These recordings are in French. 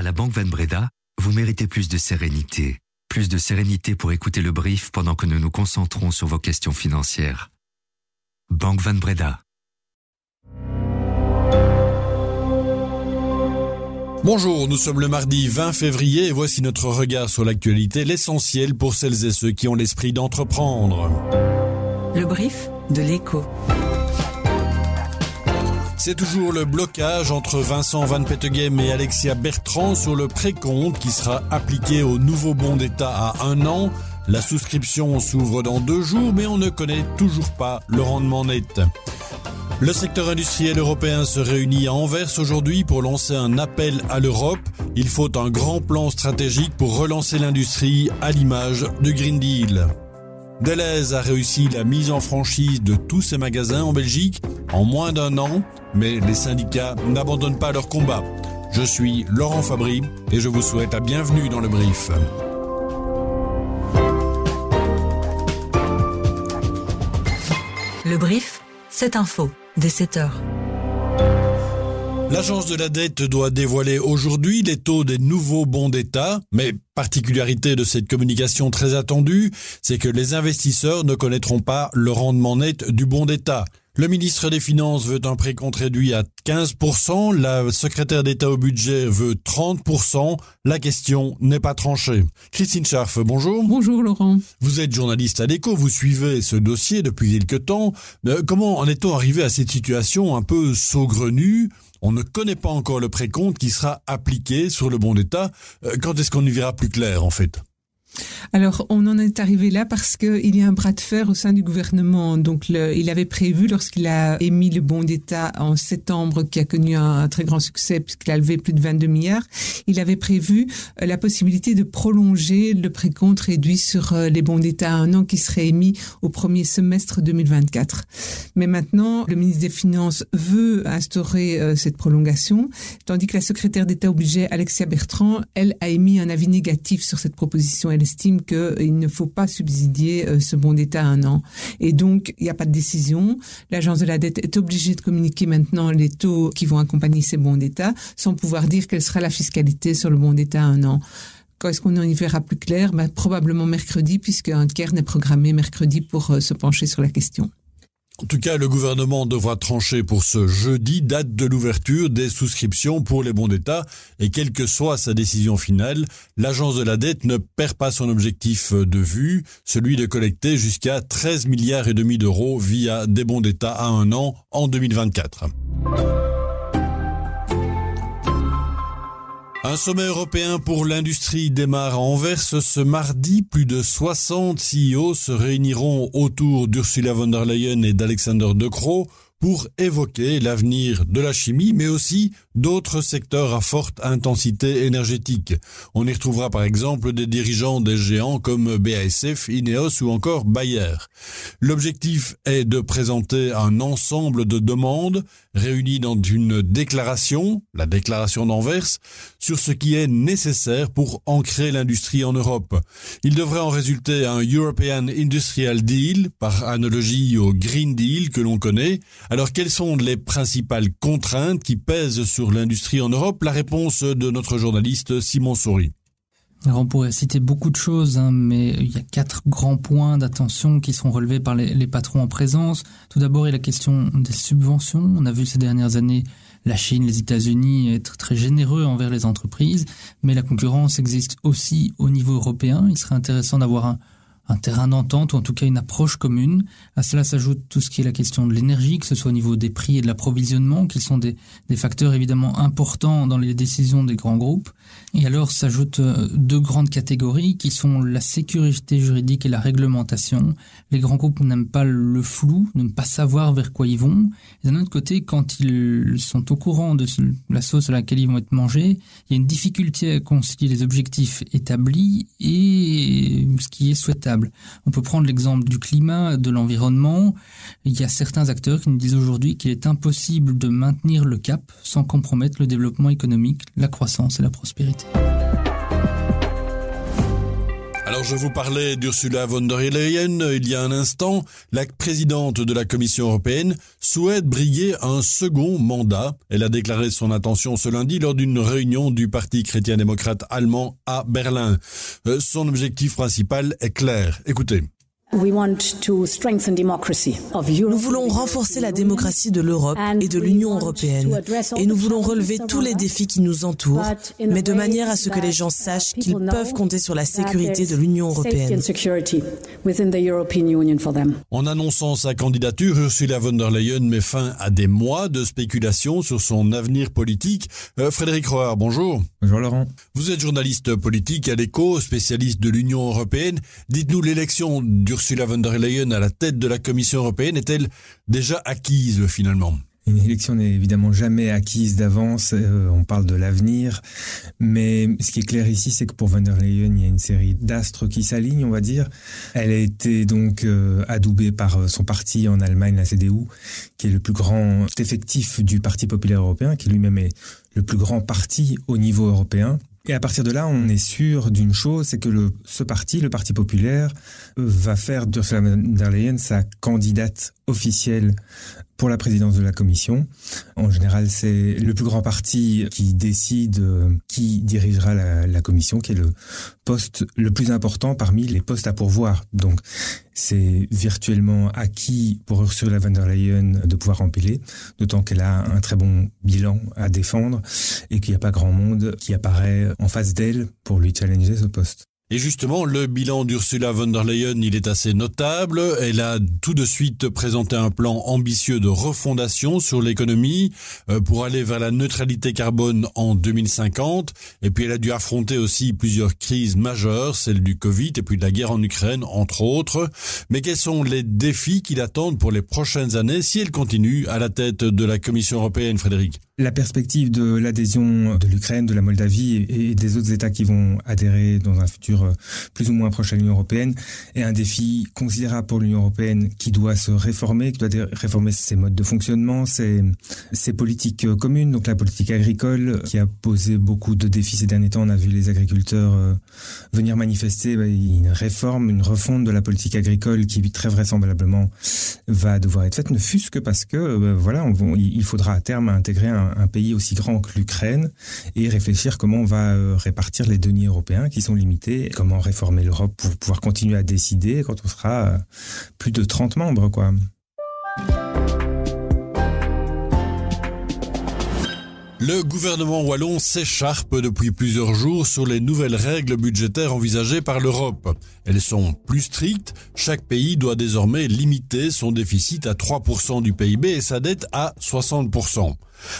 À la Banque Van Breda, vous méritez plus de sérénité. Plus de sérénité pour écouter le brief pendant que nous nous concentrons sur vos questions financières. Banque Van Breda. Bonjour, nous sommes le mardi 20 février et voici notre regard sur l'actualité, l'essentiel pour celles et ceux qui ont l'esprit d'entreprendre. Le brief de l'écho. C'est toujours le blocage entre Vincent Van Peteghem et Alexia Bertrand sur le précompte qui sera appliqué au nouveau bon d'État à un an. La souscription s'ouvre dans deux jours, mais on ne connaît toujours pas le rendement net. Le secteur industriel européen se réunit à Anvers aujourd'hui pour lancer un appel à l'Europe. Il faut un grand plan stratégique pour relancer l'industrie à l'image du Green Deal. Deleuze a réussi la mise en franchise de tous ses magasins en Belgique en moins d'un an, mais les syndicats n'abandonnent pas leur combat. Je suis Laurent Fabry et je vous souhaite la bienvenue dans le brief. Le brief, c'est info, dès 7 heures. L'agence de la dette doit dévoiler aujourd'hui les taux des nouveaux bons d'État, mais particularité de cette communication très attendue, c'est que les investisseurs ne connaîtront pas le rendement net du bon d'État. Le ministre des Finances veut un précompte réduit à 15%, la secrétaire d'État au budget veut 30%, la question n'est pas tranchée. Christine Scharf, bonjour. Bonjour Laurent. Vous êtes journaliste à l'écho, vous suivez ce dossier depuis quelque temps. comment en est-on arrivé à cette situation un peu saugrenue? On ne connaît pas encore le précompte qui sera appliqué sur le bon d'État. Euh, quand est-ce qu'on y verra plus clair, en fait? Alors, on en est arrivé là parce qu'il y a un bras de fer au sein du gouvernement. Donc, il avait prévu, lorsqu'il a émis le bon d'État en septembre, qui a connu un, très grand succès puisqu'il a levé plus de 22 milliards, il avait prévu euh, la possibilité de prolonger le précompte réduit sur euh, les bons d'État à un an qui serait émis au premier semestre 2024. Mais maintenant, le ministre des Finances veut instaurer euh, cette prolongation, tandis que la secrétaire d'État obligée, Alexia Bertrand, elle, a émis un avis négatif sur cette proposition estime qu'il ne faut pas subsidier euh, ce bon d'État un an. Et donc, il n'y a pas de décision. L'agence de la dette est obligée de communiquer maintenant les taux qui vont accompagner ces bons d'État, sans pouvoir dire quelle sera la fiscalité sur le bon d'État un an. Quand est-ce qu'on y verra plus clair? Ben, Probablement mercredi, puisqu'un cairn est programmé mercredi pour euh, se pencher sur la question. En tout cas, le gouvernement devra trancher pour ce jeudi, date de l'ouverture des souscriptions pour les bons d'État. Et quelle que soit sa décision finale, l'agence de la dette ne perd pas son objectif de vue, celui de collecter jusqu'à 13 milliards et demi d'euros via des bons d'État à un an en 2024. Un sommet européen pour l'industrie démarre à Anvers ce mardi. Plus de 60 CEO se réuniront autour d'Ursula von der Leyen et d'Alexander De Croo pour évoquer l'avenir de la chimie, mais aussi d'autres secteurs à forte intensité énergétique. On y retrouvera par exemple des dirigeants des géants comme BASF, Ineos ou encore Bayer. L'objectif est de présenter un ensemble de demandes réunies dans une déclaration, la déclaration d'Anvers, sur ce qui est nécessaire pour ancrer l'industrie en Europe. Il devrait en résulter un European Industrial Deal, par analogie au Green Deal que l'on connaît, alors, quelles sont les principales contraintes qui pèsent sur l'industrie en Europe La réponse de notre journaliste Simon Souris. Alors on pourrait citer beaucoup de choses, hein, mais il y a quatre grands points d'attention qui seront relevés par les, patrons en présence. Tout d'abord, il y a la question des subventions. On a vu ces dernières années la Chine, les États-Unis être très généreux envers les entreprises, mais la concurrence existe aussi au niveau européen. Il serait intéressant d'avoir un, un terrain d'entente ou en tout cas une approche commune. À cela s'ajoute tout ce qui est la question de l'énergie, que ce soit au niveau des prix et de l'approvisionnement, qui sont des, facteurs évidemment importants dans les décisions des grands groupes. Et alors s'ajoutent euh, deux grandes catégories qui sont la sécurité juridique et la réglementation. Les grands groupes n'aiment pas le flou, n'aiment pas savoir vers quoi ils vont. D'un autre côté, quand ils sont au courant de la sauce à laquelle ils vont être mangés, il y a une difficulté à concilier les objectifs établis et ce qui est souhaitable. On peut prendre l'exemple du climat, de l'environnement. Il y a certains acteurs qui nous disent aujourd'hui qu'il est impossible de maintenir le cap sans compromettre le développement économique, la croissance et la prospérité. Alors je vous parlais d'Ursula von der Leyen il y a un instant. La présidente de la Commission européenne souhaite briller un second mandat. Elle a déclaré son intention ce lundi lors d'une réunion du Parti chrétien-démocrate allemand à Berlin. Euh, son objectif principal est clair. Écoutez. Nous voulons renforcer la démocratie de l'Europe et de l'Union européenne et nous voulons relever tous les défis qui nous entourent, mais de manière à ce que les gens sachent qu'ils peuvent compter sur la sécurité de l'Union européenne. En annonçant sa candidature, Ursula von der Leyen met fin à des mois de spéculation sur son avenir politique. Euh, Frédéric Rohr, bonjour. Bonjour Laurent. Vous êtes journaliste politique à l'écho, spécialiste de l'Union européenne. Dites-nous l'élection d'Ursula Ursula von der Leyen à la tête de la Commission européenne est-elle déjà acquise finalement? Une élection n'est évidemment jamais acquise d'avance, euh, on parle de l'avenir, mais ce qui est clair ici, c'est que pour von der Leyen, il y a une série d'astres qui s'alignent, on va dire. Elle a été donc euh, adoubée par euh, son parti en Allemagne, la CDU, qui est le plus grand effectif du Parti populaire européen, qui lui-même est le plus grand parti au niveau européen. Et à partir de là, on est sûr d'une chose, c'est que ce parti, le Parti populaire, va faire d'Ursula von der Leyen sa candidate officielle pour la présidence de la commission. En général, c'est le plus grand parti qui décide euh, qui dirigera la, commission, qui est le poste le plus important parmi les postes à pourvoir. Donc, c'est virtuellement acquis pour Ursula von der Leyen de pouvoir empiler, d'autant qu'elle a un très bon bilan à défendre et qu'il n'y a pas grand monde qui apparaît en face d'elle pour lui challenger ce poste. Et justement, le bilan d'Ursula von der Leyen, il est assez notable. Elle a tout de suite présenté un plan ambitieux de refondation sur l'économie euh, pour aller vers la neutralité carbone en 2050. Et puis elle a dû affronter aussi plusieurs crises majeures, celle du Covid et puis de la guerre en Ukraine, entre autres. Mais quels sont les défis qui l'attendent pour les prochaines années si elle continue à la tête de la Commission européenne, Frédéric? La perspective de l'adhésion de l'Ukraine, de la Moldavie et des autres États qui vont adhérer dans un futur euh, plus ou moins proche à l'Union européenne est un défi considérable pour l'Union européenne qui doit se réformer, qui doit réformer ses modes de fonctionnement, ses, politiques euh, communes, donc la politique agricole qui a posé beaucoup de défis ces derniers temps. On a vu les agriculteurs euh, venir manifester bah, une réforme, une refonte de la politique agricole qui très vraisemblablement va devoir être faite, ne fût-ce que parce que bah, voilà, il faudra à terme intégrer un un, pays aussi grand que l'Ukraine et réfléchir comment on va euh, répartir les deniers européens qui sont limités, comment réformer l'Europe pour pouvoir continuer à décider quand on sera euh, plus de 30 membres, quoi. Le gouvernement wallon s'écharpe depuis plusieurs jours sur les nouvelles règles budgétaires envisagées par l'Europe. Elles sont plus strictes. Chaque pays doit désormais limiter son déficit à 3% du PIB et sa dette à 60%.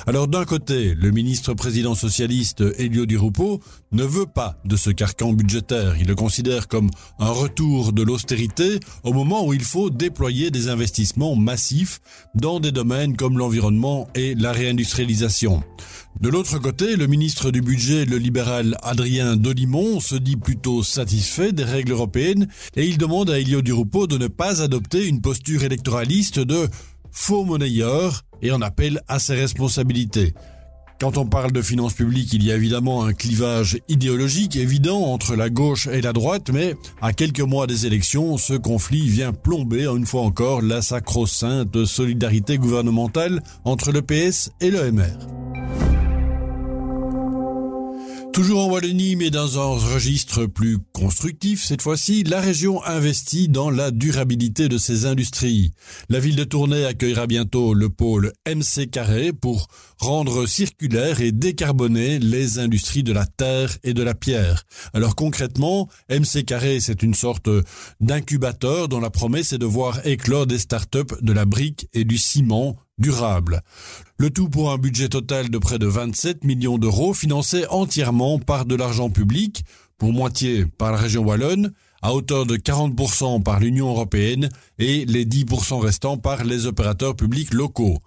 Alors d'un côté, le ministre président socialiste Elio Di Rupo ne veut pas de ce carcan budgétaire. Il le considère comme un retour de l'austérité au moment où il faut déployer des investissements massifs dans des domaines comme l'environnement et la réindustrialisation. De l'autre côté, le ministre du budget, le libéral Adrien Dolimon, se dit plutôt satisfait des règles européennes et il demande à Elio Di Rupo de ne pas adopter une posture électoraliste de faux monnayeur et en appelle à ses responsabilités. Quand on parle de finances publiques, il y a évidemment un clivage idéologique évident entre la gauche et la droite, mais à quelques mois des élections, ce conflit vient plomber une fois encore la sacro-sainte solidarité gouvernementale entre le PS et le MR. Toujours en Wallonie, mais dans un registre plus constructif cette fois-ci, la région investit dans la durabilité de ses industries. La ville de Tournai accueillera bientôt le pôle MC Carré pour rendre circulaire et décarboner les industries de la terre et de la pierre. Alors concrètement, MC Carré, c'est une sorte d'incubateur dont la promesse est de voir éclore des startups de la brique et du ciment durable. Le tout pour un budget total de près de 27 millions d'euros financé entièrement par de l'argent public, pour moitié par la région wallonne, à hauteur de 40% par l'Union européenne et les 10% restants par les opérateurs publics locaux.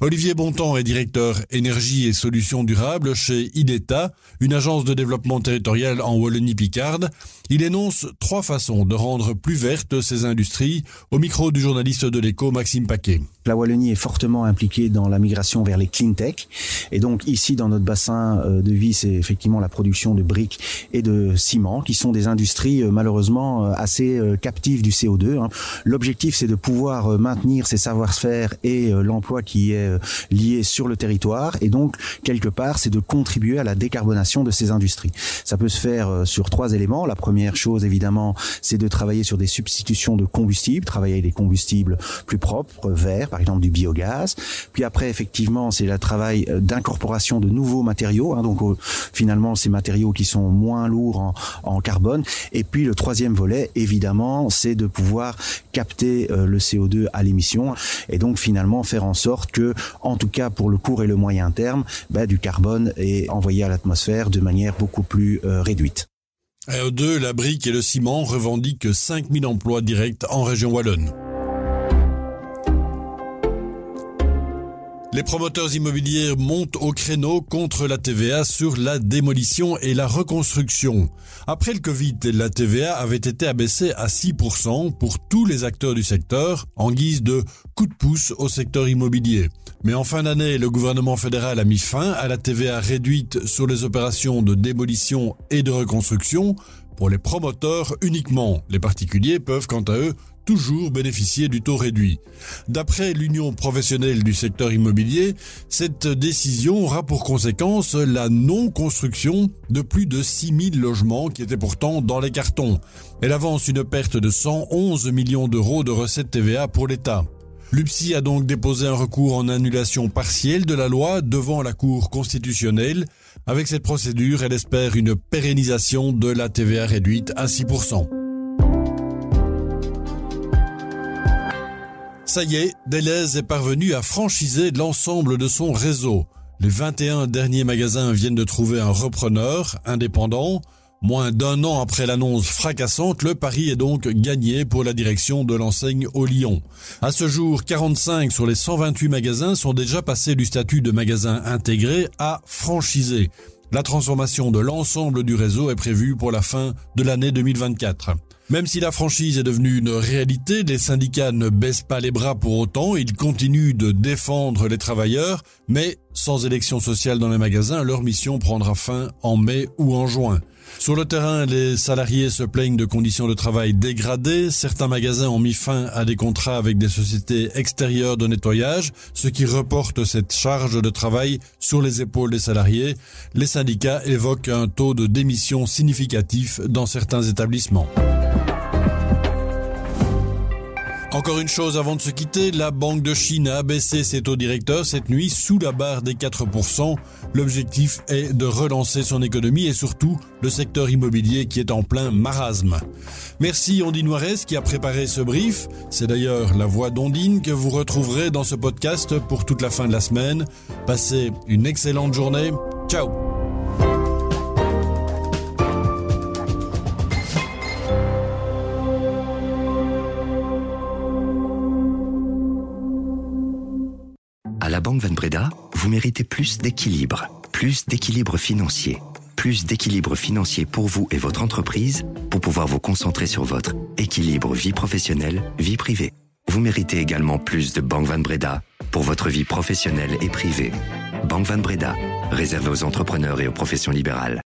Olivier Bontemps est directeur énergie et solutions durables chez IDETA, une agence de développement territorial en Wallonie-Picarde. Il énonce trois façons de rendre plus vertes ces industries au micro du journaliste de l'écho Maxime Paquet. La Wallonie est fortement impliquée dans la migration vers les clean tech. Et donc ici, dans notre bassin euh, de vie, c'est effectivement la production de briques et de ciment, qui sont des industries euh, malheureusement euh, assez captives du CO2. Hein. L'objectif, c'est de pouvoir maintenir ces savoir-faire et l'emploi qui est lié sur le territoire. Et donc, quelque part, c'est de contribuer à la décarbonation de ces industries. Ça peut se faire sur trois éléments. La première chose, évidemment, c'est de travailler sur des substitutions de combustibles, travailler avec des combustibles plus propres, verts, par exemple du biogaz. Puis après, effectivement, c'est le travail euh, d'incorporation de nouveaux matériaux, hein, donc euh, finalement ces matériaux qui sont moins lourds en, en, carbone. Et puis le troisième volet, évidemment, c'est de pouvoir capter euh, le CO2 à l'émission et donc finalement faire en sorte que, en tout cas pour le court et le moyen terme, bah, du carbone est envoyé à l'atmosphère de manière beaucoup plus réduite. AO2, la brique et le ciment revendiquent 5000 emplois directs en région wallonne. Les promoteurs immobiliers montent au créneau contre la TVA sur la démolition et la reconstruction. Après le Covid, la TVA avait été abaissée à 6% pour tous les acteurs du secteur en guise de coup de pouce au secteur immobilier. Mais en fin d'année, le gouvernement fédéral a mis fin à la TVA réduite sur les opérations de démolition et de reconstruction pour les promoteurs uniquement. Les particuliers peuvent quant à eux toujours bénéficier du taux réduit. D'après l'Union professionnelle du secteur immobilier, cette décision aura pour conséquence la non-construction de plus de 6000 logements qui étaient pourtant dans les cartons. Elle avance une perte de 111 millions d'euros de recettes TVA pour l'État. L'UPSI a donc déposé un recours en annulation partielle de la loi devant la Cour constitutionnelle. Avec cette procédure, elle espère une pérennisation de la TVA réduite à 6%. Ça y est, Deleuze est parvenu à franchiser l'ensemble de son réseau. Les 21 derniers magasins viennent de trouver un repreneur indépendant. Moins d'un an après l'annonce fracassante, le pari est donc gagné pour la direction de l'enseigne au Lyon. À ce jour, 45 sur les 128 magasins sont déjà passés du statut de magasin intégré à franchisé. La transformation de l'ensemble du réseau est prévue pour la fin de l'année 2024. Même si la franchise est devenue une réalité, les syndicats ne baissent pas les bras pour autant, ils continuent de défendre les travailleurs, mais sans élection sociale dans les magasins, leur mission prendra fin en mai ou en juin. Sur le terrain, les salariés se plaignent de conditions de travail dégradées. Certains magasins ont mis fin à des contrats avec des sociétés extérieures de nettoyage, ce qui reporte cette charge de travail sur les épaules des salariés. Les syndicats évoquent un taux de démission significatif dans certains établissements. Encore une chose avant de se quitter, la Banque de Chine a baissé ses taux directeurs cette nuit sous la barre des 4%. L'objectif est de relancer son économie et surtout le secteur immobilier qui est en plein marasme. Merci Ondine Noires qui a préparé ce brief. C'est d'ailleurs la voix d'Ondine que vous retrouverez dans ce podcast pour toute la fin de la semaine. Passez une excellente journée. Ciao la Banque Van Breda, vous méritez plus d'équilibre, plus d'équilibre financier, plus d'équilibre financier pour vous et votre entreprise pour pouvoir vous concentrer sur votre équilibre vie professionnelle, vie privée. Vous méritez également plus de Banque Van Breda pour votre vie professionnelle et privée. Banque Van Breda, réservée aux entrepreneurs et aux professions libérales.